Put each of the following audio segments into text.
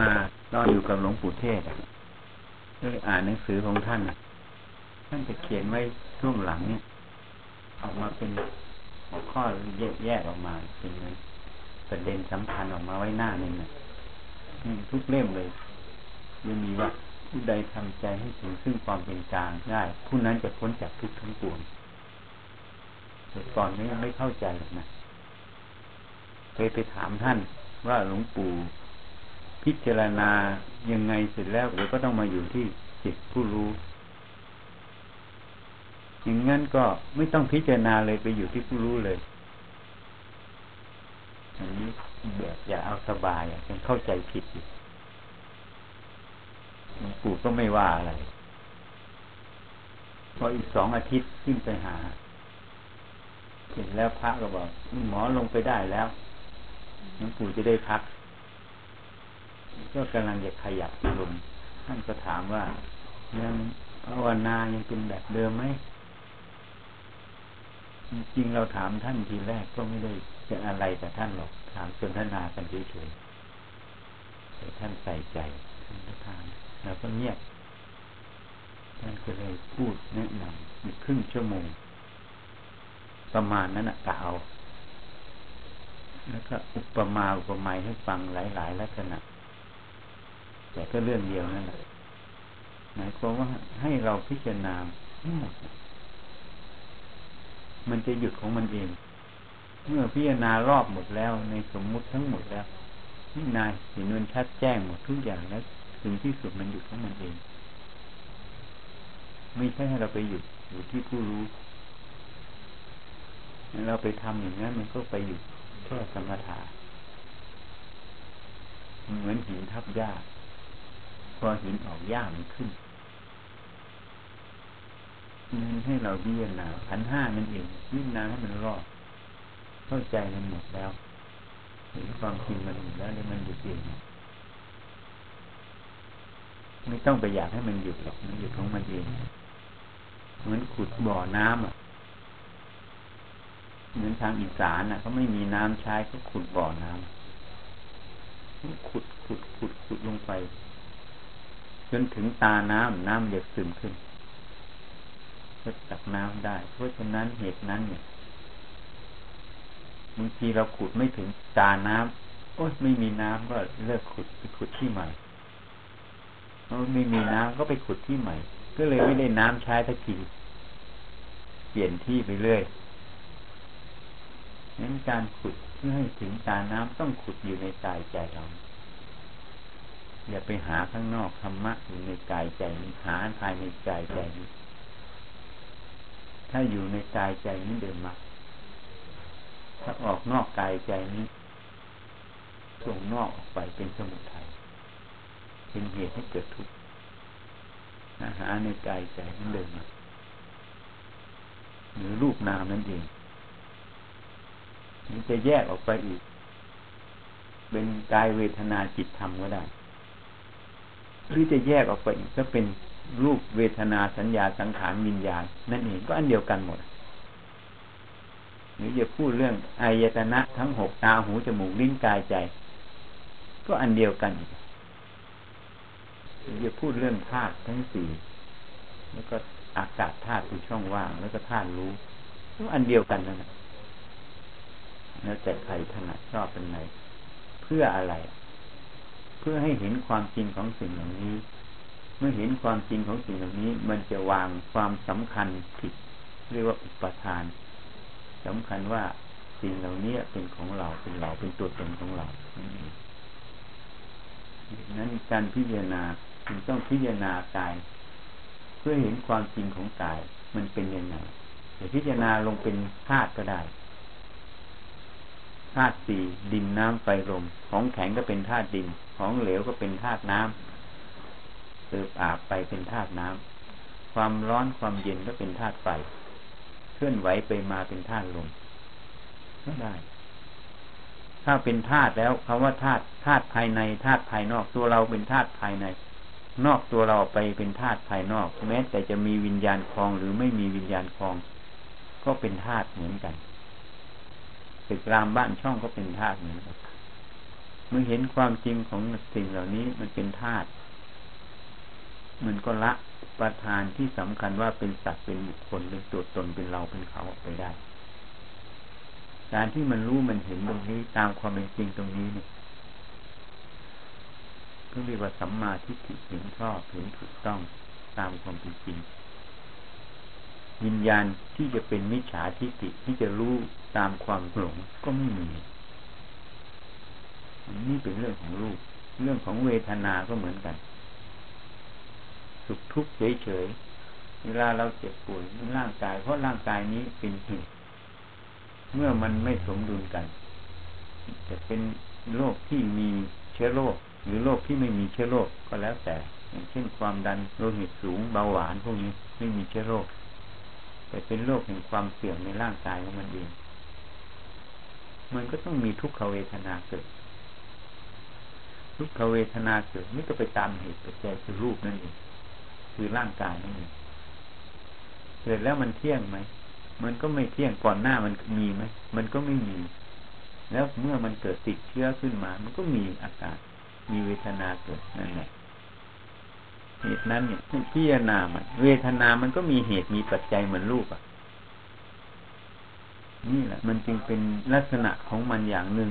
มาตอนอยู่กับหลวงปู่เทศก็เลยอ่านหนังสือของท่าน ท่านจะเขียนไว้ช่วงหลังเนี่ย ออกมาเป็นหัวข้อแยกแยกออกมาเป็นประเด็นสำคัญออกมาไว้หน้าหนึ่งนะทุกเล่มเลยยังมีว่าผู้ใดทำใจให้ถึงซึ่งความเป็นกลางได้ ผู้นั้นจะพ้นจากทุกข์ทั้งปวงแต่ก่อนนี้ไม่เข้าใจหรอกนะเคยไปถามท่านว่าหลวงปู่ พิจารณายังไงเสร็จแล้วเดี๋ยวก็ต้องมาอยู่ที่จิตผู้รู้ อย่างนั้นก็ไม่ต้องพิจารณาเลยไปอยู่ที่ผู้รู้เลยอันนี้แบบอย่าเอาสบายยังเข้าใจผิดอยู่หลวงปู่ก็ไม่ว่าอะไรพออีกสองอาทิตย์ขึ้นไปหาเห็นแล้วพระก็บอกหมอลงไปได้แล้วหลวงปู่จะได้พัก ก็กำลังจะขยับลงท่านก็ถามว่ายังภาวนายังเป็นแบบเดิมไหมจริงเราถามท่านทีแรกก็ไม่ได้จะอะไรกับท่านหรอกถามสนทนากันเฉยๆแต่ท่านใส่ใจท่านก็ถามเราก็เงียบท่านก็เลยพูดแนะนำอีกครึ่งชั่วโมง ประมาณนั้นอะกะเอาแล้วก็อุปมาอุปไมยให้ฟังหลาย ๆ ลักษณะ แต่ก็เรื่องเดียวนั่นแหละหมายความว่าให้เราพิจารณาทั้งหมดมันจะหยุดของมันเอง เมื่อพิจารณารอบหมดแล้ว ในสมมุติทั้งหมดแล้วนี่นายเห็นมันชัดแจ้งหมดทุกอย่างแล้วถึงที่สุดมันหยุดของมันเอง ไม่ใช่ให้เราไปหยุดอยู่ที่ผู้รู้เราไปทำอย่างนั้นมันก็ไปหยุดแค่สมถะเหมือนหินทับหญ้า พอหินออกหญ้ามันขึ้นนั้นให้เราพิจารณาขันห้านั่นเองพิจารณาให้มันรอดเข้าใจมันหมดแล้วเห็นความจริงมันหมดแล้วแล้วมันหยุดเองไม่ต้องไปอยากให้มันหยุดหรอกมันหยุดของมันเองเหมือนขุดบ่อน้ำอะเหมือนทางอีสานอะเขาไม่มีน้ำใช้ก็ขุดบ่อน้ำขุดขุดขุดขุดลงไป จนถึงตาน้ำน้ำจะซึมขึ้นก็ตักน้ำได้ เพราะฉะนั้นเหตุนั้นเนี่ยบางทีเราขุดไม่ถึงตาน้ำโอ้ยไม่มีน้ำก็เลิกขุดไปขุดที่ใหม่ไม่มีน้ำก็ไปขุดที่ใหม่ ก็เลยไม่ได้น้ำใช้ทักทีเปลี่ยนที่ไปเรื่อยนั้นการขุดเพื่อให้ถึงตาน้ำต้องขุดอยู่ในกายใจเรา อย่าไปหาข้างนอกธรรมะอยู่ในกายใจหาภายในกายใจนี้ ถ้าอยู่ในกายใจนี้เดินมาถ้าออกนอกกายใจนี้ส่งนอกออกไปเป็นสมุทัยเป็นเหตุให้เกิดทุกข์หาในกายใจนั้นเดินมาหรือรูปนามนั่นเองมันจะแยกออกไปอีก เป็นกายเวทนาจิตธรรมก็ได้ หรือจะแยกออกไปอีกก็เป็นรูปเวทนาสัญญาสังขารวิญญาณนั่นเองก็อันเดียวกันหมด หรือจะพูดเรื่องอายตนะทั้งหกตาหูจมูกลิ้นกายใจ ก็อันเดียวกันอีกหรือจะพูดเรื่องธาตุทั้งสี่แล้วก็อากาศธาตุคือช่องว่าง แล้วก็ธาตุรู้ก็อันเดียวกันนั่นแหละแล้วแต่ใครถนัดชอบเป็นไงเพื่ออะไร เพื่อให้เห็นความจริงของสิ่งเหล่านี้ เมื่อเห็นความจริงของสิ่งเหล่านี้ มันจะวางความสำคัญผิดเรียกว่าอุปทานสำคัญว่าสิ่งเหล่านี้เป็นของเราเป็นเราเป็นตัวตนของเราดังนั้นการพิจารณาจึงต้องพิจารณากาย เพื่อเห็นความจริงของกาย มันเป็นยังไงแต่พิจารณาลงเป็นธาตุก็ได้ ธาตุสี่ดินน้ำไฟลมของแข็งก็เป็นธาตุดิน ของเหลวก็เป็นธาตุน้ำเติบอาบไปเป็นธาตุน้ำความร้อนความเย็นก็เป็นธาตุไฟเคลื่อนไหวไปมาเป็นธาตุลมก็ได้ ถ้าเป็นธาตุแล้วคำว่าธาตุธาตุภายในธาตุภายนอกตัวเราเป็นธาตุภายใน นอกตัวเราไปเป็นธาตุภายนอก แม้แต่จะมีวิญญาณคลองหรือไม่มีวิญญาณคลอง ก็เป็นธาตุเหมือนกัน ตึกรามบ้านช่องก็เป็นธาตุเหมือนกันเมื่อเห็นความจริงของสิ่งเหล่านี้มันเป็นธาตุมันก็ละประธานที่สำคัญว่าเป็นสัตว์เป็นบุคคลเป็นตัวตนเป็นเราเป็นเขาออกไปได้ การที่มันรู้มันเห็นตรงนี้ตามความเป็นจริงตรงนี้เนี่ยก็เรียกว่าสัมมาทิฏฐิเห็นชอบเห็นถูกต้องตามความเป็นจริง วิญญาณที่จะเป็นมิจฉาทิฏฐิที่จะรู้ตามความหลงก็ไม่มีนี่เป็นเรื่องของรูป เรื่องของเวทนาก็เหมือนกัน สุขทุกข์เฉยๆเวลาเราเจ็บป่วยร่างกาย เพราะร่างกายนี้เป็นเหตุเมื่อมันไม่สมดุลกัน จะเป็นโรคที่มีเชื้อโรคหรือโรคที่ไม่มีเชื้อโรคก็แล้วแต่ อย่างเช่นความดันโลหิตสูงเบาหวานพวกนี้ไม่มีเชื้อโรค แต่เป็นโรคแห่งความเสื่อมในร่างกายของมันเอง มันก็ต้องมีทุกขเวทนาเกิด ทุกขเวทนาเกิดนี่ก็ไปตามเหตุปัจจัยคือรูปนั่นเองคือร่างกายนั่นเองเกิดแล้วมันเที่ยงไหม มันก็ไม่เที่ยงก่อนหน้ามันมีไหม มันก็ไม่มี แล้วเมื่อมันเกิดติดเชื้อขึ้นมา มันก็มีอาการมีเวทนาเกิดนั่นแหละ เหตุนั้นเนี่ยพิจารณามันเวทนามันก็มีเหตุมีปัจจัยเหมือนรูปอะ นี่แหละ มันจึงเป็นลักษณะของมันอย่างหนึ่ง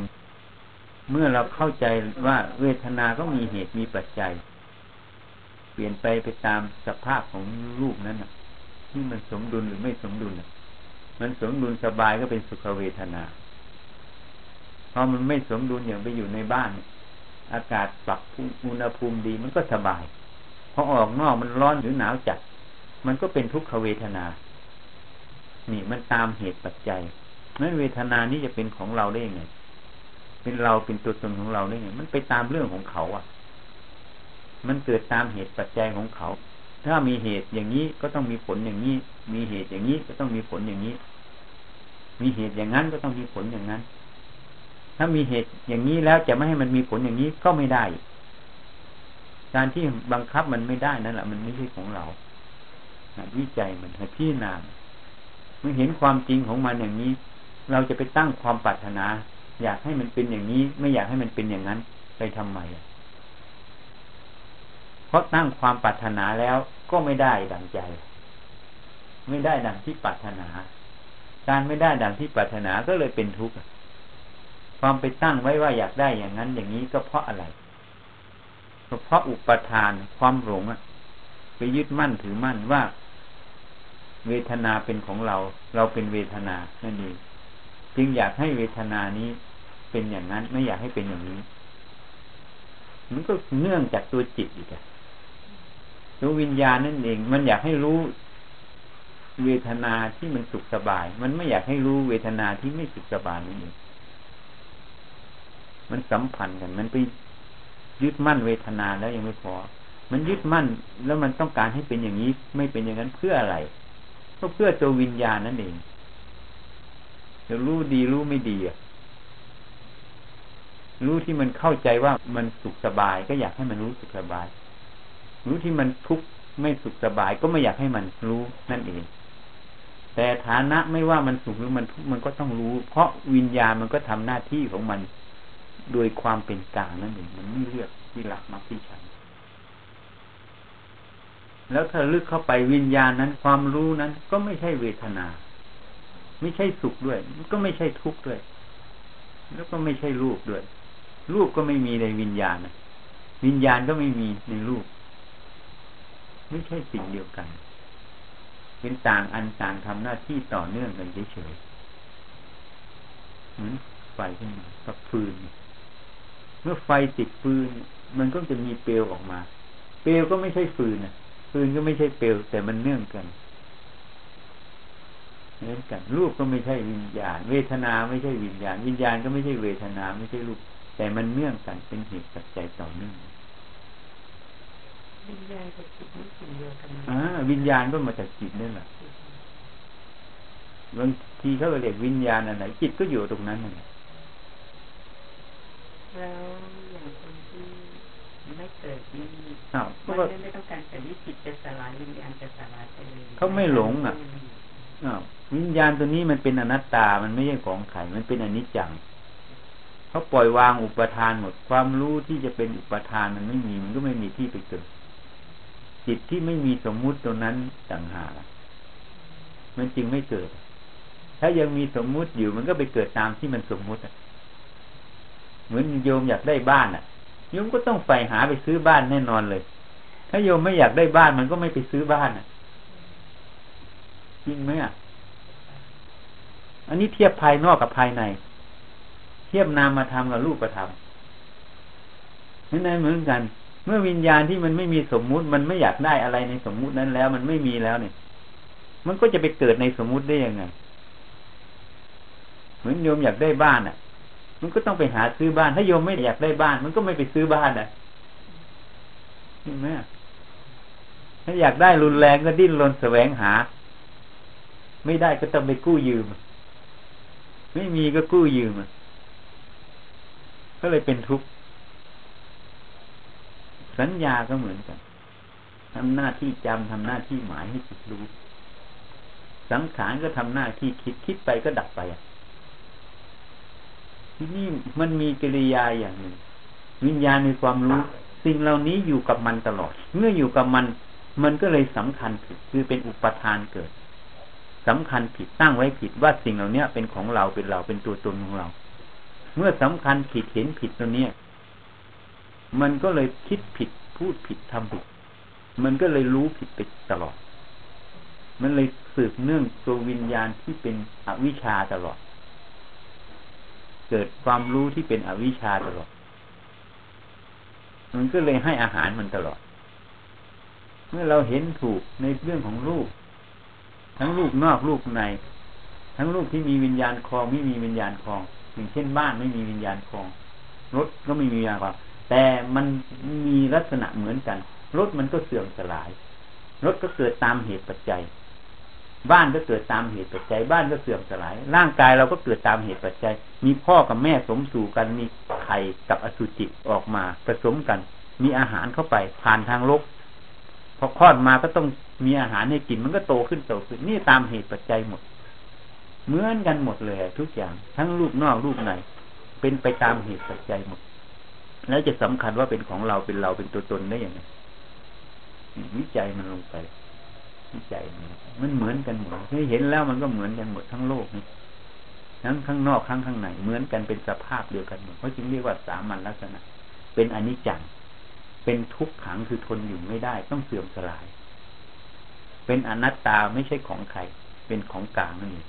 เมื่อเราเข้าใจว่าเวทนาก็มีเหตุมีปัจจัย เปลี่ยนไปไปตามสภาพของรูปนั้นน่ะที่มันสมดุลหรือไม่สมดุลอะ มันสมดุลสบายก็เป็นสุขเวทนาพอมันไม่สมดุลอย่างไปอยู่ในบ้าน อากาศปรับอุณหภูมิดีมันก็สบาย อออกนอกมันร้อนหรือหนาวจัด มันก็เป็นทุกขเวทนา นี่มันตามเหตุปัจจัยนั้นเวทนานี้จะเป็นของเราได้ยังไง เป็นเราเป็นตัวตนของเราได้ยังไง มันไปตามเรื่องของเขาอะ มันเกิดตามเหตุปัจจัยของเขา ถ้ามีเหตุอย่างนี้ก็ต้องมีผลอย่างนี้ มีเหตุอย่างนี้ก็ต้องมีผลอย่างนี้ มีเหตุอย่างนั้นก็ต้องมีผลอย่างนั้น ถ้ามีเหตุอย่างนี้แล้วจะไม่ให้มันมีผลอย่างนี้ก็ไม่ได้ การที่บังคับมันไม่ได้นั่นแหละมันไม่ใช่ของเราวิจัยมันให้พี่นาเมื่อเห็นความจริงของมันอย่างนี้ เราจะไปตั้งความปรารถนา อยากให้มันเป็นอย่างนี้ ไม่อยากให้มันเป็นอย่างนั้นไปทำไมเพราะตั้งความปรารถนาแล้วก็ไม่ได้ดังใจ ไม่ได้ดังที่ปรารถนา การไม่ได้ดังที่ปรารถนาก็เลยเป็นทุกข์ความไปตั้งไว้ว่าอยากได้อย่างนั้นอย่างนี้ก็เพราะอะไร เพราะอุปทานความหลงอะไปยึดมั่นถือมั่นว่า เวทนาเป็นของเรา เราเป็นเวทนานั่นเองจึงอยากให้เวทนานี้เป็นอย่างนั้น ไม่อยากให้เป็นอย่างนี้ มันก็เนื่องจากตัวจิตอีกอะตัววิญญาณนั่นเอง มันอยากให้รู้เวทนาที่มันสุขสบาย มันไม่อยากให้รู้เวทนาที่ไม่สุขสบายนั่นเอง มันสัมพันธ์กัน มันไป ยึดมั่นเวทนาแล้วยังไม่พอ มันยึดมั่นแล้วมันต้องการให้เป็นอย่างนี้ ไม่เป็นอย่างนั้นเพื่ออะไรก็เพื่อตัววิญญาณนั่นเองจะรู้ดีรู้ไม่ดีอะรู้ที่มันเข้าใจว่ามันสุขสบาย ก็อยากให้มันรู้สุขสบาย รู้ที่มันทุกข์ไม่สุขสบาย ก็ไม่อยากให้มันรู้นั่นเอง แต่ฐานะไม่ว่ามันสุขหรือมันทุกข์มันก็ต้องรู้ เพราะวิญญาณมันก็ทำหน้าที่ของมัน โดยความเป็นกลางนั่นเองมันไม่เลือกที่หลักมาที่ฉัน แล้วถ้าลึกเข้าไปวิญญาณนั้น ความรู้นั้น ก็ไม่ใช่เวทนา ไม่ใช่สุขด้วย ก็ไม่ใช่ทุกข์ด้วย แล้วก็ไม่ใช่รูปด้วย รูปก็ไม่มีในวิญญาณวิญญาณก็ไม่มีในรูป ไม่ใช่สิ่งเดียวกัน เป็นต่างอันต่างทำหน้าที่ต่อเนื่องกันเฉยๆเหมือนไฟขึ้นมากับฟืน เมื่อไฟติดฟืน มันก็จะมีเปลวออกมา เปลวก็ไม่ใช่ฟืนนะฟืนก็ไม่ใช่เปลวแต่มันเนื่องกันเหมือนกัน รูปก็ไม่ใช่วิญญาณ เวทนาไม่ใช่วิญญาณ วิญญาณก็ไม่ใช่เวทนาไม่ใช่รูป แต่มันเนื่องกันเป็นเหตุปัจจัยต่อเนื่องวิญญาณกับจิตนี่สิ่งเดียวกันอ่าวิญญาณก็มาจากจิตนี่แหละบางทีเขาเรียกวิญญาณอะไรจิตก็อยู่ตรงนั้นนั่นแหละ แล้วอย่างคนที่ไม่เกิดนี่อ้าวมันไม่ต้องการแต่ที่จิตจะสลายวิญญาณจะสลายไปเลยเขาไม่หลงอะวิญญาณตัวนี้มันเป็นอนัตตา มันไม่ใช่ของไข่มันเป็นอนิจจังเขาปล่อยวางอุปทานหมด ความรู้ที่จะเป็นอุปทานมันไม่มี มันก็ไม่มีที่ไปเกิด จิตที่ไม่มีสมมุติตรงนั้นต่างหากมันจริงไม่เกิด ถ้ายังมีสมมุติอยู่มันก็ไปเกิดตามที่มันสมมุติ เหมือนโยมอยากได้บ้านอะโยมก็ต้องใฝ่หาไปซื้อบ้านแน่นอนเลย ถ้าโยมไม่อยากได้บ้านมันก็ไม่ไปซื้อบ้านอะจริงไหมอะอันนี้เทียบภายนอกกับภายใน เทียบนามมาทำกับรูปประทำนั่นเหมือนกัน เมื่อวิญญาณที่มันไม่มีสมมุติ มันไม่อยากได้อะไรในสมมุตินั้นแล้ว มันไม่มีแล้วเนี่ย มันก็จะไปเกิดในสมมุติได้ยังไง เหมือนโยมอยากได้บ้านอะ มันก็ต้องไปหาซื้อบ้าน ถ้าโยมไม่อยากได้บ้าน มันก็ไม่ไปซื้อบ้านอะเห็นไหมถ้าอยากได้รุนแรงก็ดิ้นรนแสวงหา ไม่ได้ก็ต้องไปกู้ยืม ไม่มีก็กู้ยืมก็เลยเป็นทุกข์สัญญาก็เหมือนกันทำหน้าที่จำทำหน้าที่หมายให้จิตรู้ สังขารก็ทำหน้าที่คิดคิดไปก็ดับไปอะ ที่นี่มันมีกิริยาอย่างหนึ่ง วิญญาณมีความรู้ สิ่งเหล่านี้อยู่กับมันตลอด เมื่ออยู่กับมัน มันก็เลยสำคัญผิดคือเป็นอุปทานเกิดสำคัญผิดตั้งไว้ผิดว่าสิ่งเหล่านี้เป็นของเราเป็นเราเป็นตัวตนของเรา เมื่อสำคัญผิดเห็นผิดตัวเนี้ยมันก็เลยคิดผิดพูดผิดทำผิด มันก็เลยรู้ผิดไปตลอด มันเลยสืบเนื่องตัววิญญาณที่เป็นอวิชชาตลอด เกิดความรู้ที่เป็นอวิชชาตลอด มันก็เลยให้อาหารมันตลอด เมื่อเราเห็นถูกในเรื่องของรูป ทั้งรูปนอกรูปใน ทั้งรูปที่มีวิญญาณคลองไม่มีวิญญาณคลองอย่างเช่นบ้านไม่มีวิญญาณคลองรถก็ไม่มีวิญญาณคลองแต่มันมีลักษณะเหมือนกันรถมันก็เสื่อมสลายรถก็เกิดตามเหตุปัจจัย บ้านก็เกิดตามเหตุปัจจัย บ้านก็เสื่อมสลาย ร่างกายเราก็เกิดตามเหตุปัจจัย มีพ่อกับแม่สมสู่กัน มีไข่กับอสุจิออกมาผสมกัน มีอาหารเข้าไป ผ่านทางลกพอคลอดมาก็ต้องมีอาหารให้กินมันก็โตขึ้นโตขึ้นนี่ตามเหตุปัจจัยหมด เหมือนกันหมดเลยทุกอย่าง ทั้งรูปนอกรูปในเป็นไปตามเหตุปัจจัยหมด แล้วจะสำคัญว่าเป็นของเราเป็นเราเป็นตัวตนได้อยังไงวิจัยมันลงไป วิจัยมันเหมือนกันหมดที่เห็นแล้วมันก็เหมือนกันหมดทั้งโลกนี่ทั้งข้างนอกทั้งข้างในเหมือนกันเป็นสภาพเดียวกันหมดเพราะจึงเรียกว่าสามัญลักษณะ เป็นอนิจจังเป็นทุกขังคือทนอยู่ไม่ได้ ต้องเสื่อมสลาย เป็นอนัตตาไม่ใช่ของใคร เป็นของกลางนั่นเอง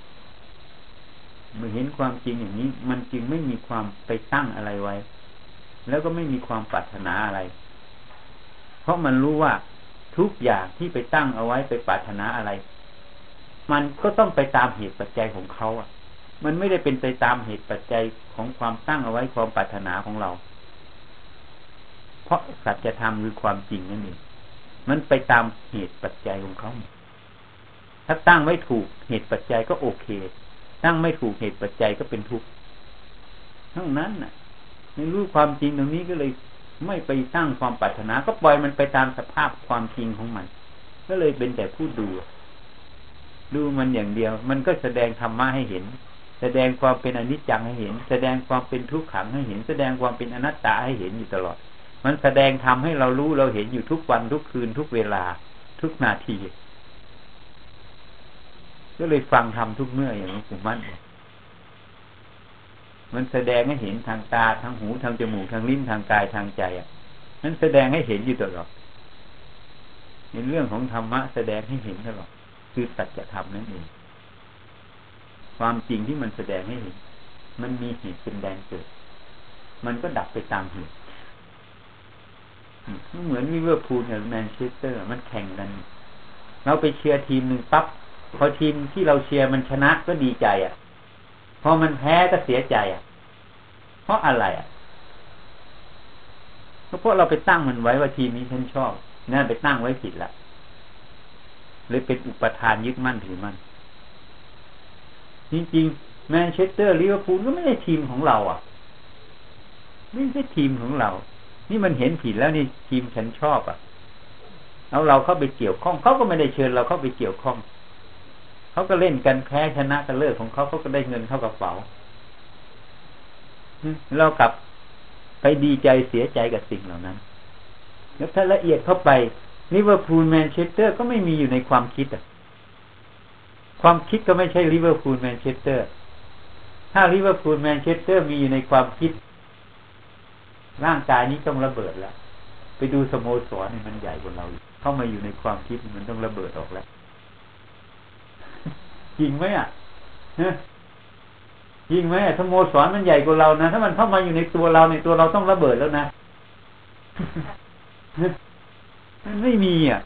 เมื่อเห็นความจริงอย่างนี้ มันจึงไม่มีความไปตั้งอะไรไว้ แล้วก็ไม่มีความปรารถนาอะไร เพราะมันรู้ว่า ทุกอย่างที่ไปตั้งเอาไว้ไปปรารถนาอะไร มันก็ต้องไปตามเหตุปัจจัยของเขาอะ มันไม่ได้เป็นไปตามเหตุปัจจัยของความตั้งเอาไว้ความปรารถนาของเรา เพราะสัจธรรมคือความจริงนั่นเองมันไปตามเหตุปัจจัยของเขาถ้าตั้งไว้ถูกเหตุปัจจัยก็โอเค ตั้งไม่ถูกเหตุปัจจัยก็เป็นทุกข์ทั้งนั้นน่ะในรู้ความจริงตรงนี้ก็เลย ไม่ไปสร้างความปรารถนา ก็ปล่อยมันไปตามสภาพความจริงของมัน ก็เลยเป็นแต่ผู้ดู ดูมันอย่างเดียว มันก็แสดงธรรมะให้เห็น แสดงความเป็นอนิจจังให้เห็น แสดงความเป็นทุกขังให้เห็น แสดงความเป็นอนัตตาให้เห็นอยู่ตลอด มันแสดงทำให้เรารู้เราเห็นอยู่ทุกวันทุกคืนทุกเวลา ทุกนาที ก็เลยฟังทำทุกเมื่ออย่างนี้ผมมั่น มันแสดงให้เห็นทางตาทางหูทางจมูกทางลิ้นทางกายทางใจอะนั้นแสดงให้เห็นอยู่ตลอดในเรื่องของธรรมะแสดงให้เห็นตลอดคือสัจธรรมนั่นเองความจริงที่มันแสดงให้เห็น มันมีเหตุเป็นแดนเกิด มันก็ดับไปตามเหตุเหมือนลิเวอร์พูลกับแมนเชสเตอร์ มันแข่งกัน เราไปเชียร์ทีมหนึ่งปั๊บพอทีมที่เราเชียร์มันชนะก็ดีใจอะ พอมันแพ้ก็เสียใจอะ เพราะอะไรอะเพราะเราไปตั้งมันไว้ว่าทีมนี้ฉันชอบนั่นไปตั้งไว้ผิดละเลยเป็นอุปาทานยึดมั่นถือมั่นจริงๆแมนเชสเตอร์ลิเวอร์พูลก็ไม่ใช่ทีมของเรา อะไม่ใช่ทีมของเรา นี่มันเห็นผิดแล้วนี่ทีมฉันชอบอะเอาเราเข้าไปเกี่ยวข้องเขาก็ไม่ได้เชิญเราเข้าไปเกี่ยวข้อง เขาก็เล่นกันแพ้ชนะกันเลิกของเขาเขาก็ได้เงินเข้ากระเป๋าเรากลับไปดีใจเสียใจกับสิ่งเหล่านั้น แล้วถ้าละเอียดเข้าไปลิเวอร์พูลแมนเชสเตอร์ก็ไม่มีอยู่ในความคิดอะ ความคิดก็ไม่ใช่ลิเวอร์พูลแมนเชสเตอร์ ถ้าลิเวอร์พูลแมนเชสเตอร์มีอยู่ในความคิด ร่างกายนี้ต้องระเบิดแล้ว ไปดูสโมสรนี่มันใหญ่กว่าเรา เข้ามาอยู่ในความคิดมันต้องระเบิดออกแล้ว จริงไหมอะจริงไหมสโมสรมันใหญ่กว่าเรานะ ถ้ามันเข้ามาอยู่ในตัวเราในตัวเราต้องระเบิดแล้วนะมันไม่มีอะ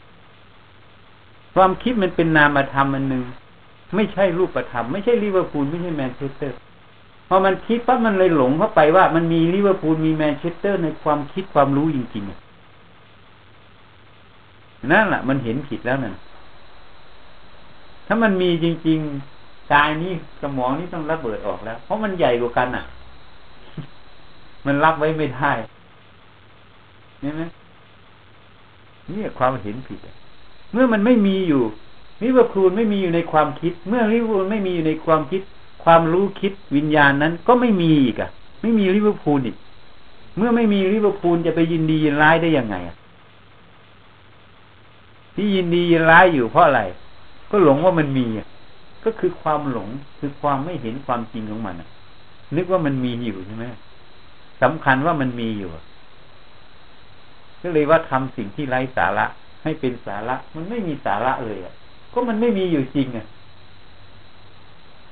ความคิดมันเป็นนามธรรมอันหนึ่งไม่ใช่รูปธรรมไม่ใช่ลิเวอร์พูลไม่ใช่แมนเชสเตอร์พอมันคิดปั๊บมันเลยหลงเข้าไปว่ามันมีลิเวอร์พูลมีแมนเชสเตอร์ในความคิดความรู้จริงๆนั่นแหละมันเห็นผิดแล้วนั่น ถ้ามันมีจริงๆกายนี้สมองนี้ต้องระเบิดออกแล้ว เพราะมันใหญ่กว่ากันอะ มันรับไว้ไม่ได้เห็นไหมนี่ความเห็นผิดเมื่อมันไม่มีอยู่ลิเวอร์พูลไม่มีอยู่ในความคิด เมื่อลิเวอร์พูลไม่มีอยู่ในความคิด ความรู้คิดวิญญาณนั้น ก็ไม่มีอีกอะไม่มีลิเวอร์พูลอีก เมื่อไม่มีลิเวอร์พูลจะไปยินดียินร้ายได้ยังไงอะที่ยินดียินร้ายอยู่เพราะอะไร ก็หลงว่ามันมีก็คือความหลงคือความไม่เห็นความจริงของมันนึกว่ามันมีอยู่ใช่ไหมสำคัญว่ามันมีอยู่ก็เลยว่าทำสิ่งที่ไร้สาระให้เป็นสาระ มันไม่มีสาระเลยอะ ก็มันไม่มีอยู่จริงอะ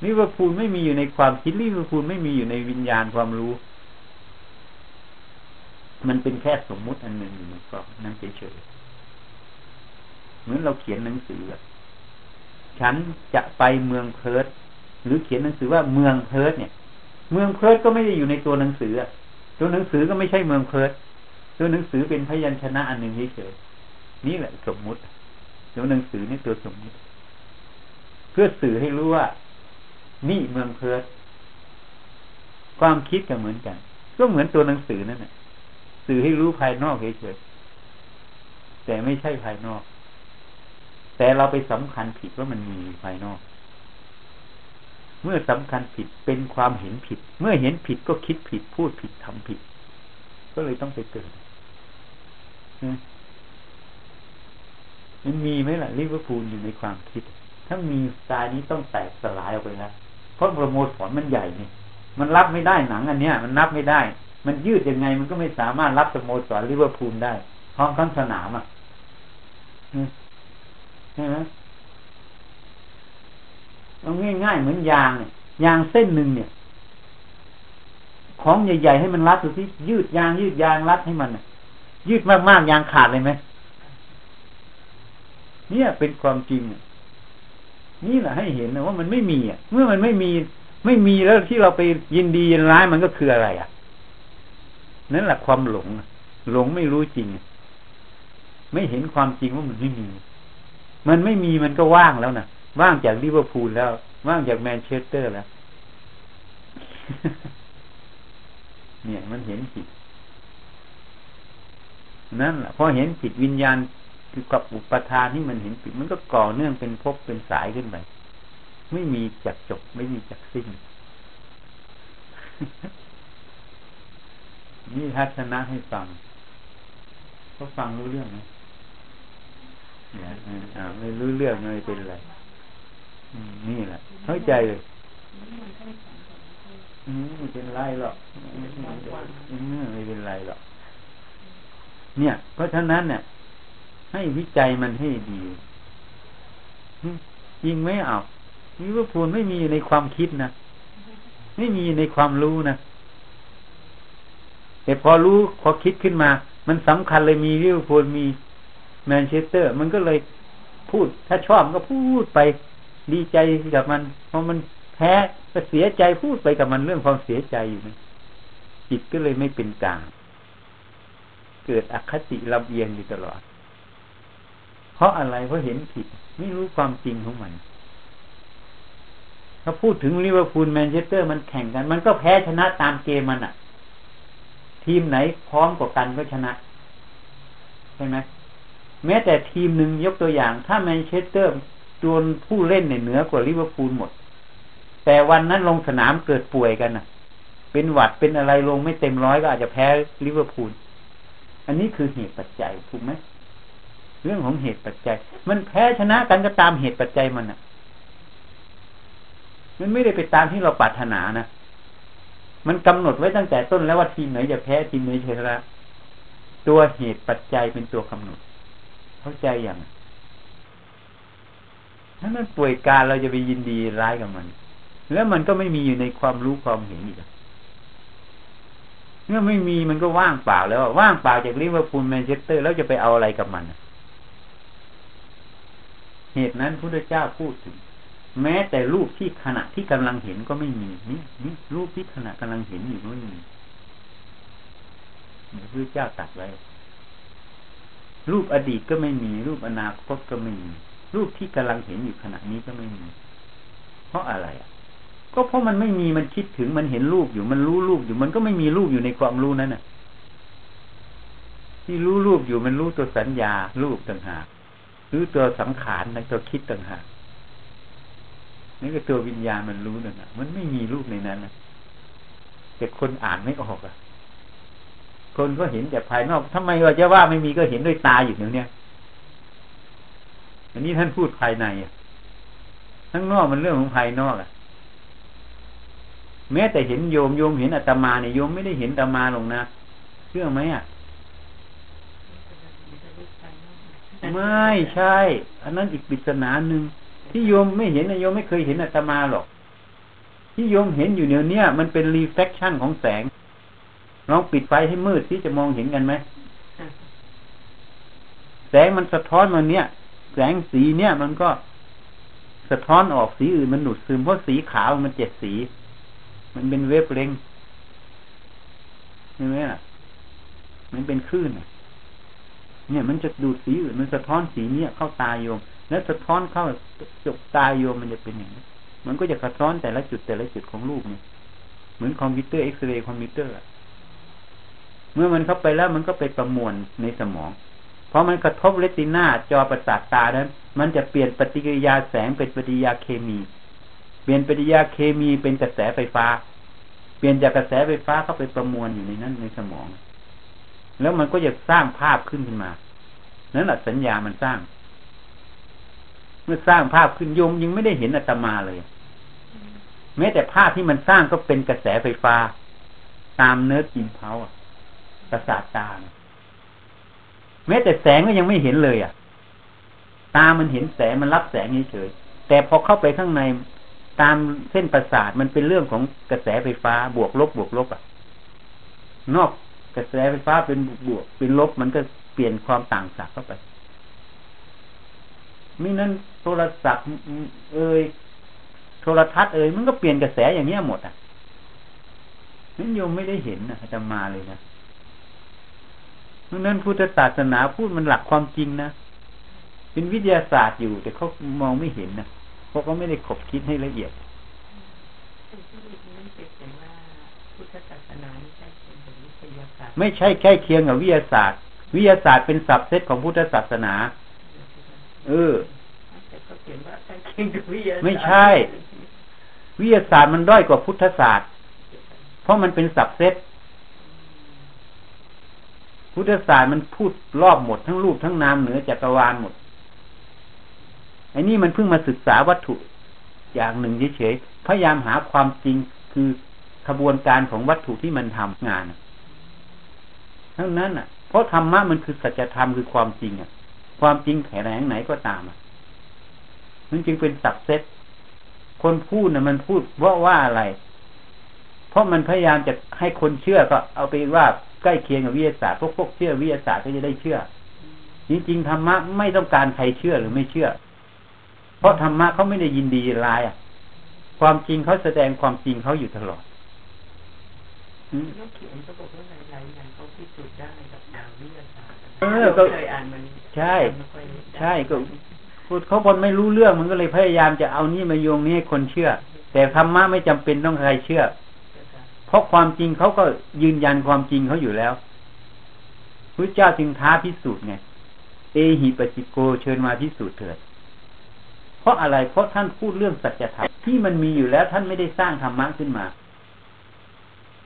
ลิเวอร์พูลไม่มีอยู่ในความคิดลิเวอร์พูลไม่มีอยู่ในวิญญาณความรู้ มันเป็นแค่สมมุติอันหนึ่งอยู่ในกรอบนั่นเฉยๆเหมือนเราเขียนหนังสือ ฉันจะไปเมืองเพิร์ดหรือเขียนหนังสือว่าเมืองเพิร์ดเนี่ย เมืองเพิร์ดก็ไม่ได้อยู่ในตัวหนังสือตัวหนังสือก็ไม่ใช่เมืองเพิร์ดตัวหนังสือเป็นพยัญชนะอันหนึ่งเฉยๆนี่แหละสมมุติตัวหนังสือนี่ตัวสมมุติ เพื่อสื่อให้รู้ว่านี่เมืองเพิร์ดความคิดก็เหมือนกัน ก็เหมือนตัวหนังสือนั่นแหละสื่อให้รู้ภายนอกเฉยๆแต่ไม่ใช่ภายนอก แต่เราไปสำคัญผิดว่ามันมีภายนอก เมื่อสำคัญผิดเป็นความเห็นผิด เมื่อเห็นผิดก็คิดผิดพูดผิดทำผิด ก็เลยต้องไปเกิดมันมีไหมล่ะลิเวอร์พูลอยู่ในความคิด ถ้ามีตายนี้ต้องแตกสลายออกไปแล้วเพราะโปรโมทผลมันใหญ่นี่มันรับไม่ได้หนังอันเนี้ย มันนับไม่ได้ มันยืดยังไง มันก็ไม่สามารถรับสโมสรลิเวอร์พูลได้พร้อมทั้งสนามอะ ใช่ไหมเอาง่ายๆเหมือนยางเนี่ยยางเส้นหนึ่งเนี่ย ของใหญ่ๆให้มันรัดดูที่ยืดยาง ยืดยางรัดให้มันยืดมากๆยางขาดเลยไหมเนี่ยเป็นความจริงนี่แหละให้เห็นนะว่ามันไม่มีอะ เมื่อมันไม่มี ไม่มีแล้วที่เราไปยินดียินร้ายมันก็คืออะไร อะนั่นแหละความหลงหลงไม่รู้จริง ไม่เห็นความจริงว่ามันไม่มี มันไม่มีมันก็ว่างแล้วนะว่างจากลิเวอร์พูลแล้ว ว่างจากแมนเชสเตอร์แล้ว เนี่ยมันเห็นผิด นั่นแหละพอเห็นผิดวิญญาณคือกับอุปทานที่มันเห็นผิด มันก็ก่อเนื่องเป็นภพเป็นสายขึ้นไปไม่มีจักจบ ไม่มีจักสิ้นนี่ทัศนะให้ฟังเขาฟังรู้เรื่องไหม นี่ยอ่าไม่รู้เรื่องไม่เป็นไรนี่แหละเข้าใจเลยไม่เป็นไรหรอกไม่เป็นไรหรอกเนี่ย เพราะฉะนั้นเนี่ย ให้วิจัยมันให้ดีจริงไหมเอาลิวพูลไม่มีในความคิดนะไม่มีในความรู้นะแต่พอรู้พอคิดขึ้นมา มันสำคัญเลยมีลิวพูลมี แมนเชสเตอร์ มันก็เลยพูด ถ้าชอบก็พูดไปดีใจกับมันพอมันแพ้ก็เสียใจพูดไปกับมันเรื่องความเสียใจอยู่นะจิตก็เลยไม่เป็นกลางเกิดอคติลำเอียงอยู่ตลอด เพราะอะไรเพราะเห็นผิด ไม่รู้ความจริงของมัน ถ้าพูดถึงลิเวอร์พูลแมนเชสเตอร์มันแข่งกัน มันก็แพ้ชนะตามเกมมันอะทีมไหนพร้อมกว่ากันก็ชนะ ใช่ไหม แม้แต่ทีมหนึ่งยกตัวอย่าง ถ้าแมนเชสเตอร์จนผู้เล่นเนี่ยเหนือกว่าลิเวอร์พูลหมด แต่วันนั้นลงสนามเกิดป่วยกันนะเป็นหวัดเป็นอะไรลงไม่เต็มร้อยก็อาจจะแพ้ลิเวอร์พูล อันนี้คือเหตุปัจจัยถูกไหมเรื่องของเหตุปัจจัย มันแพ้ชนะกันก็ตามเหตุปัจจัยมันอะ มันไม่ได้ไปตามที่เราปรารถนานะมันกำหนดไว้ตั้งแต่ต้นแล้วว่าทีมไหนจะแพ้ทีมไหนชนะตัวเหตุปัจจัยเป็นตัวกำหนด เข้าใจอย่างถ้ามันป่วยการเราจะไปยินดีร้ายกับมัน แล้วมันก็ไม่มีอยู่ในความรู้ความเห็นอีกเมื่อไม่มีมันก็ว่างเปล่าแล้วว่างเปล่าจากลิเวอร์พูลแมนเชสเตอร์แล้วจะไปเอาอะไรกับมันเหตุนั้นพระเจ้าพูดถึง แม้แต่รูปที่ขณะที่กำลังเห็นก็ไม่มีนี่นี่รูปที่ขณะกำลังเห็นอยู่ก็ไม่มีพระเจ้าตัดไว้ รูปอดีตก็ไม่มี รูปอนาคตก็ไม่มี รูปที่กำลังเห็นอยู่ขณะนี้ก็ไม่มี เพราะอะไรอะ ก็เพราะมันไม่มีมันคิดถึงมันเห็นรูปอยู่มันรู้รูปอยู่มันก็ไม่มีรูปอยู่ในความรู้นั้นน่ะ ที่รู้รูปอยู่มันรู้ตัวสัญญา รูปต่างหากหรือตัวสังขารในตัวคิดต่างหากนี่ก็ตัววิญญาณมันรู้นั่นนะมันไม่มีรูปในนั้นนะแต่คนอ่านไม่ออกอะ คนก็เห็นแต่ภายนอกทำไมว่าจะว่าไม่มีก็เห็นด้วยตาอยู่เนี่ยอันนี้ท่านพูดภายในทั้งนอกมันเรื่องของภายนอกอะแม้แต่เห็นโยมโยมเห็นอาตมาเนี่ยโยมไม่ได้เห็นอาตมาลงนะเชื่อไหมอะไม่ใช่ อันนั้นอีกปริศนาหนึ่งที่โยมไม่เห็นนะโยมไม่เคยเห็นอาตมาหรอก ที่โยมเห็นอยู่เนี่ยเนี่ยมันเป็น reflection ของแสง ลองปิดไฟให้มืดที่จะมองเห็นกันไหมแสงมันสะท้อนมาเนี่ย แสงสีเนี่ย มันก็สะท้อนออกสีอื่นมันดูดซึมเพราะสีขาวมันเจ็ดสี มันเป็น wavelength ใช่ไหมล่ะ มันเป็นคลื่นเนี่ยมันจะดูดสีอื่นมันสะท้อนสีเนี้ยเข้าตาโยม แล้วสะท้อนเข้าจอตาโยมมันจะเป็นอย่างนี้มันก็จะสะท้อนแต่ละจุดแต่ละจุดของรูปเนี่ยเหมือนคอมพิวเตอร์เอ็กซเรย์คอมพิวเตอร์ เมื่อมันเข้าไปแล้วมันก็ไปประมวลในสมอง เพราะมันกระทบเรตินาจอประสาทตานั้น มันจะเปลี่ยนปฏิกิริยาแสงเป็นปฏิกิริยาเคมี เปลี่ยนปฏิกิริยาเคมีเป็นกระแสไฟฟ้า เปลี่ยนจากกระแสไฟฟ้าเข้าไปประมวลอยู่ในนั้นในสมอง แล้วมันก็จะสร้างภาพขึ้นขึ้นมา นั่นแหละสัญญามันสร้าง เมื่อสร้างภาพขึ้นโยมยังไม่ได้เห็นอาตมาเลย แม้แต่ภาพที่มันสร้างก็เป็นกระแสไฟฟ้า ตามเนื้อกินเผาอะ ประสาทตาแม้แต่แสงก็ยังไม่เห็นเลยอะ ตามันเห็นแสงมันรับแสงเฉยแต่พอเข้าไปข้างในตามเส้นประสาทมันเป็นเรื่องของกระแสไฟฟ้าบวกลบบวกลบอะ นอกกระแสไฟฟ้าเป็นบวกเป็นลบมันก็เปลี่ยนความต่างศักย์เข้าไปมินั้นโทรศัพท์ เอ่ยโทรทัศน์เอ่ยมันก็เปลี่ยนกระแสอย่างเนี้ยหมดอะนั้นโยมไม่ได้เห็นนะจะมาเลยนะ ราะนั้นพุทธศาสนาพูดมันหลักความจริงนะ เป็นวิทยาศาสตร์อยู่ แต่เขามองไม่เห็นนะเพราะเขาไม่ได้ขบคิดให้ละเอียดไม่ใช่แค่เคียงกับวิทยาศาสตร์ วิทยาศาสตร์เป็นสับเซตของพุทธศาสนา เออไม่ใช่ วิทยาศาสตร์มันด้อยกว่าพุทธศาสตร์ เพราะมันเป็นสับเซต พุทธศาสตร์มันพูดรอบหมดทั้งรูปทั้งนามเหนือจักรวาลหมดไอ้นี่มันเพิ่งมาศึกษาวัตถุอย่างหนึ่งเฉยๆพยายามหาความจริงคือขบวนการของวัตถุที่มันทำงานทั้งนั้นอะ เพราะธรรมะมันคือสัจธรรมคือความจริงอะ ความจริงแข็งไหนก็ตามอะมันจึงเป็นสับเซตคนพูดน่ะมันพูดเพราะว่าอะไร เพราะมันพยายามจะให้คนเชื่อก็เอาไปว่า ใกล้เคียงกับวิทยาศาสตร์พวกพวกเชื่อวิทยาศาสตร์ก็จะได้เชื่อจริงๆธรรมะไม่ต้องการใครเชื่อหรือไม่เชื่อ เพราะธรรมะเขาไม่ได้ยินดีลายอะ ความจริงเขาแสดงความจริงเขาอยู่ตลอดเออก็ใช่ ใช่ก็พูดเขาคนไม่รู้เรื่องมันก็เลยพยายามจะเอานี่มาโยงนี้ให้คนเชื่อ แต่ธรรมะไม่จำเป็นต้องใครเชื่อเพ ราะความจริงเขาก็ยืนยันความจริงเขาอยู่แล้วพระเจ้าจึงท้าพิสูจน์ไงเอหิปจิโกเชิญมาพิสูจน์เถิด เพราะอะไรเพราะท่านพูดเรื่องสัจธรรมที่มันมีอยู่แล้วท่านไม่ได้สร้างธรรมะขึ้นมา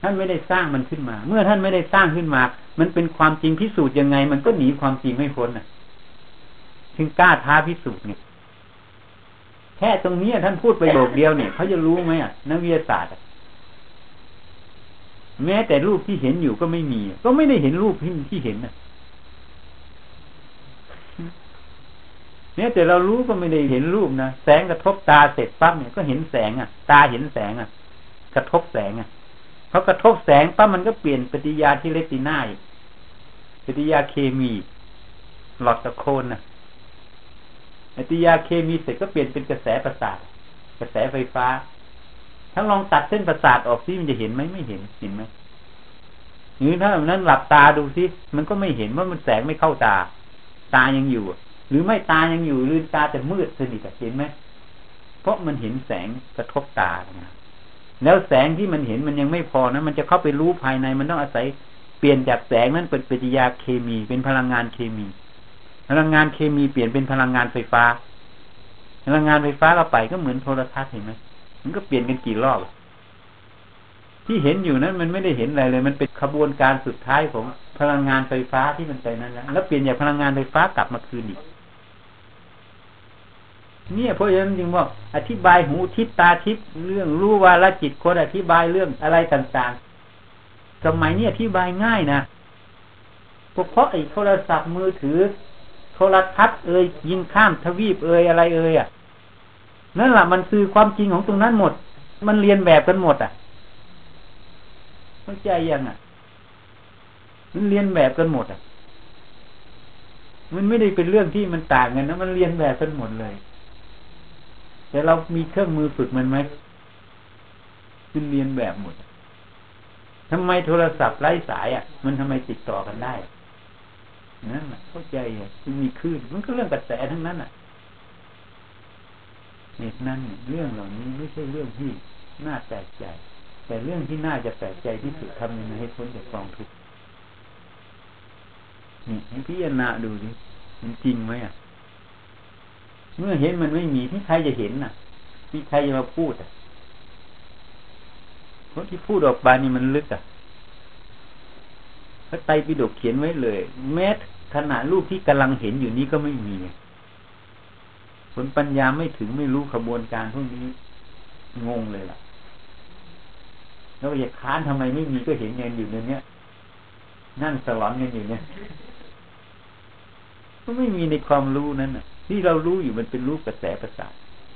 ท่านไม่ได้สร้างมันขึ้นมา เมื่อท่านไม่ได้สร้างขึ้นมา มันเป็นความจริงพิสูจน์ยังไง มันก็หนีความจริงไม่พ้นน่ะ ถึงกล้าท้าพิสูจน์เนี่ยแค่ตรงนี้ท่านพูดไปโบกเดียวเนี่ยเขาจะรู้ไหมอะนักวิทยาศาสตร์ แม้แต่รูปที่เห็นอยู่ก็ไม่มี ก็ไม่ได้เห็นรูปที่ที่เห็นนะเนี่ยแต่เรารู้ก็ไม่ได้เห็นรูปนะแสงกระทบตาเสร็จปั๊บเนี่ยก็เห็นแสงอะ ตาเห็นแสงอะ กระทบแสงอะเขากระทบแสงปั๊บมันก็เปลี่ยนปฏิยาที่เลติน่าปฏิยาเคมี หลอดตะโคนนะปฏิยาเคมีเสร็จก็เปลี่ยนเป็นกระแสประสาทกระแสไฟฟ้า ถ้าลองตัดเส้นประสาทออกซิมันจะเห็นไหมไม่เห็นเห็นไหมหรือถ้าแบบนั้นหลับตาดูซิมันก็ไม่เห็นว่ามันแสงไม่เข้าตา ตายังอยู่ หรือไม่ตายังอยู่ลืมตาแต่มืดสนิทเห็นไหมเพราะมันเห็นแสงกระทบตานะแล้วแสงที่มันเห็นมันยังไม่พอนะมันจะเข้าไปรู้ภายในมันต้องอาศัยเปลี่ยนจากแสงนั้นเป็นปริยาเคมีเป็นพลังงานเคมี พลังงานเคมีเปลี่ยนเป็นพลังงานไฟฟ้า พลังงานไฟฟ้าเราไปก็เหมือนโทรทัศน์เห็นไหม มันก็เปลี่ยนกันกี่รอบ ที่เห็นอยู่นั้น มันไม่ได้เห็นอะไรเลย มันเป็นขบวนการสุดท้ายของพลังงานไฟฟ้าที่มันไปนั้นแล้วแล้วเปลี่ยนจากพลังงานไฟฟ้ากลับมาคืนอีกเนี่ยเพราะฉะนั้นจึงว่าอธิบายหูทิศตาทิศเรื่องรู้ว่าละจิตคนอธิบายเรื่องอะไรต่างๆ สมัยนี้อธิบายง่ายนะเพราะไอ้โทรศัพท์มือถือ โทรทัศน์เอ่ยยิงข้ามทวีปเอ่ยอะไรเอ่ยอะ นั่นแหละมันคือความจริงของตรงนั้นหมด มันเรียนแบบกันหมด อะเข้าใจยังอะ มันเรียนแบบกันหมดอะ มันไม่ได้เป็นเรื่องที่มันต่างกันนะมันเรียนแบบกันหมดเลยแต่เรามีเครื่องมือฝึกมันไหมคือเรียนแบบหมดทำไมโทรศัพท์ไร้สายอะ มันทำไมติดต่อกันได้นั่นแหละเข้าใจอะมันมีคลื่นมันก็เรื่องกระแสทั้งนั้นอะ เหตุนั้นเรื่องเหล่านี้ไม่ใช่เรื่องที่น่าแปลกใจ แต่เรื่องที่น่าจะแปลกใจที่สุดทำยังไงให้พ้นจากกองทุกข์นี่ให้พิจารณาดูดิมันจริงไหมอะ เมื่อเห็นมันไม่มีที่ใครจะเห็นน่ะ ที่ใครจะมาพูดอะเพราะที่พูดออกไปนี่มันลึกอะพระไตรปิฎกเขียนไว้เลย แม้ขณะรูปที่กำลังเห็นอยู่นี้ก็ไม่มี ผลปัญญาไม่ถึงไม่รู้ขบวนการพวกนี้งงเลยล่ะ แล้วอยากค้านทำไมไม่มีก็เห็นเงินอยู่ในเนี้ยนั่งสลอนกันอยู่เนี่ยก็ไม่มีในความรู้นั้นอะ ที่เรารู้อยู่มันเป็นรูปกระแสประสาท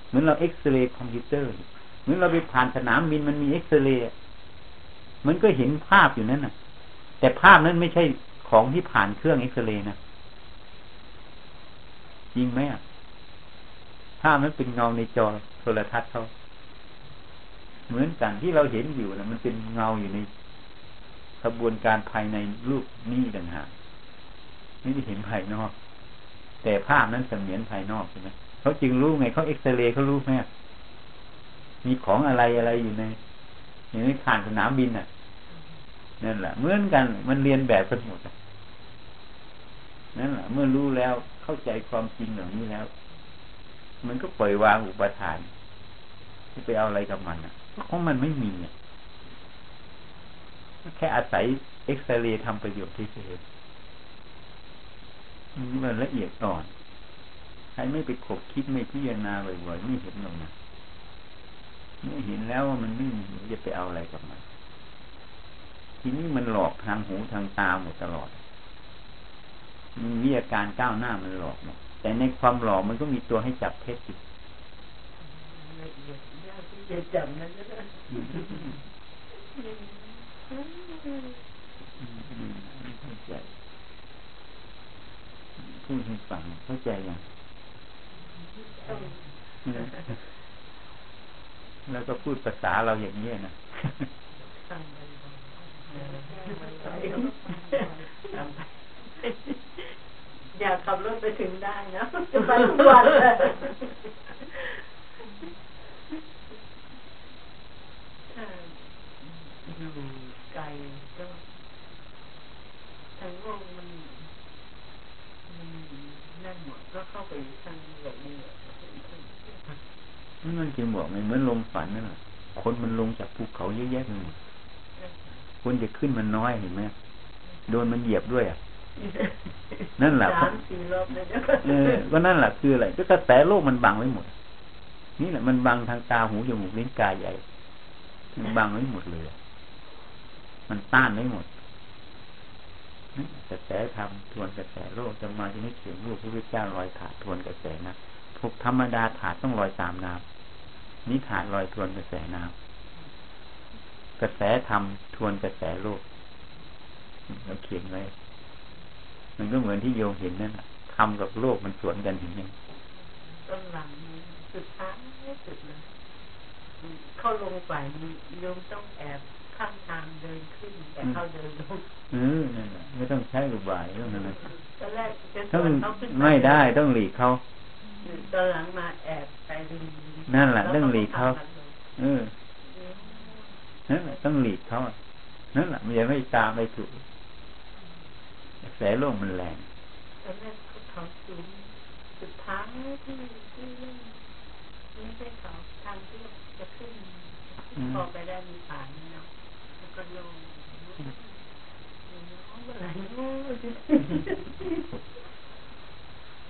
เหมือนเราเอ็กซเรย์คอมพิวเตอร์เหมือนเราไปผ่านสนามบินมันมีเอ็กซเรย์มันก็เห็นภาพอยู่นั่นน่ะ แต่ภาพนั้นไม่ใช่ของที่ผ่านเครื่องเอ็กซเรย์นะจริงไหมอะ ภาพนั้นเป็นเงาในจอโทรทัศน์เขาเหมือนกันที่เราเห็นอยู่นะมันเป็นเงาอยู่ในกระบวนการภายในรูปนี้ต่างหากไม่ได้เห็นภายนอก แต่ภาพนั้นเสมือนภายนอกใช่ไหมเขาจึงรู้ไงเขาเอ็กซเรย์เขารู้ไหมมีของอะไรอะไรอยู่ในอย่างนี้ผ่านสนามบินอะนั่นแหละเหมือนกันมันเรียนแบบกันหมดนั่นแหละเมื่อรู้แล้วเข้าใจความจริงเหล่านี้แล้ว มันก็ปล่อยวางอุปทาน ที่ไปเอาอะไรกับมันอะเพราะมันไม่มีอะแค่อาศัยเอ็กซเรย์ทำประโยชน์ที่เฉยมันละเอียดอ่อนใครไม่ไปขบคิดไม่พิจารณาบ่อยๆไม่เห็นหรอกนะเมื่อเห็นแล้วว่ามันไม่มีจะไปเอาอะไรกับมันทีนี้มันหลอกทางหูทางตาหมดตลอดมีอาการก้าวหน้ามันหลอกหมด แต่ในความหล่อมันก็มีตัวให้จับเท็จอีกที่จะจำนั่นก็ได้พูดให้ฟังเข้าใจยังแล้วก็พูดภาษาเราอย่างนี้นะ อยากขับรถไปถึงได้นะจะไปทุกวันเลยไกลก็ทางโลกมันนั่นหมดก็เข้าไปทางแบบนี้นั่นจึงบอกไงเหมือนลมฝันนั่นแหละคนมันลงจากภูเขาเยอะแยะไปหมดคนจะขึ้นมันน้อยเห็นไหมโดนมันเหยียบด้วยอะ นั่นแหละสามสี่รอบเลยนะเออก็นั่นแหละคืออะไรก็กระแสโลกมันบังไว้หมด นี่แหละมันบังทางตาหูจมูกลิ้นกายใหญ่มันบังไว้หมดเลย มันต้านไว้หมดนี่กระแสธรรมทวนกระแสโลกจะมาจะไม่เขียนรูปพระพุทธเจ้าลอยถาดทวนกระแสนะพวกธรรมดาถาดต้องลอยตามน้ำนี่ถาดลอยทวนกระแสน้ำกระแสธรรมทวนกระแสโลกเราเขียนไว้ มันก็เหมือนที่โยมเห็นนั่นแหละทำกับโลกมันสวนกันเห็นยังต้นหลังสุดท้ายสุดเลยเข้าลงไปโยมต้องแอบข้างทางเดินขึ้นแต่เข้าเดินลงเออนั่นแหละไม่ต้องใช้อุบายเรื่องนั้นนะตอนแรกจะชต้องวนเขาขึ้นปไม่ได้ต้องหลีกเขาตอนหลังมาแอบไปดึงนั่นแหละเรื่องหลีกเขาแล้วก็เออนั่นแหละต้องหลีกเขาอะนั่นแหละมันจะไม่ตามไปถูก กระแสโลกมันแรงตอนแรกเขาเขาสูงสุดท้ายที่ที่เล่นไม่ใช่เขาทางที่จะขึ้นพอไปได้มีป่านี่เนาะแล้วก็ลงน้องเมื่อไหร่โอ้ย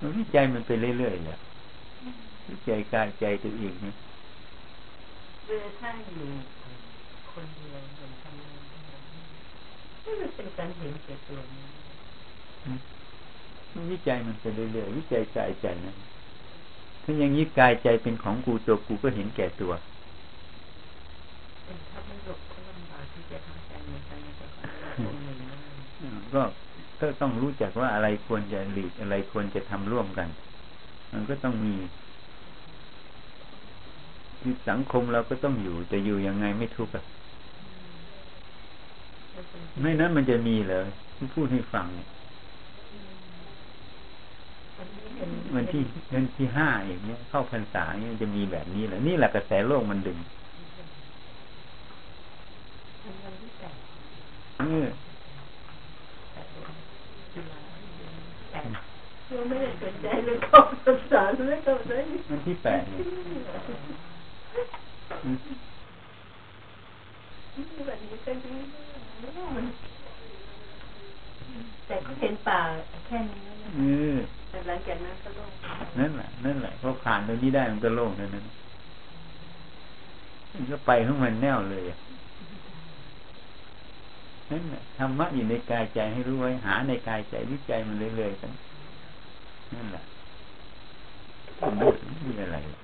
มันวิจัยมันไปเรื่อยๆแหละวิจัยกายใจตัวเองเนี่ยเวลาถ้าอยู่คนเดียวเหมือนทำงานนี่มันเป็นการเห็นแก่ตัวนะ มันวิจัยมันไปเรื่อยๆวิจัยกายใจนะถ้าอย่างนี้กายใจเป็นของกูตัวกูก็เห็นแก่ตัวก็ก็ต้องรู้จักว่าอะไรควรจะหลีกอะไรควรจะทำร่วมกัน มันก็ต้องมีคือสังคมเราก็ต้องอยู่จะอยู่ยังไงไม่ทุกข์อะไม่นั้นมันจะมีเลยที่พูดให้ฟังเนี่ย วันที่วันที่ห้าอย่างเงี้ยเข้าพรรษาเนี่ยจะมีแบบนี้แหละนี่แหละกระแสโลกมันดึงเออเราไม่ได้สนใจเรื่องของภาษาเรื่องของนั้นวันที่แปดเนี่ยแบบนี้ก็ดี แต่ก็เห็นป่าแค่นี้เออแต่หลังจากนั้นก็ต้องนั่นแหละนั่นแหละพอผ่านตรงนี้ได้มันก็โล่งเท่านั้นมันก็ไปของมันแน่วเลยนั่นแหละธรรมะอยู่ในกายใจให้รู้ไว้หาในกายใจวิจัยมันเรื่อยๆกันนั่นแหละมันไม่มีอะไรหรอก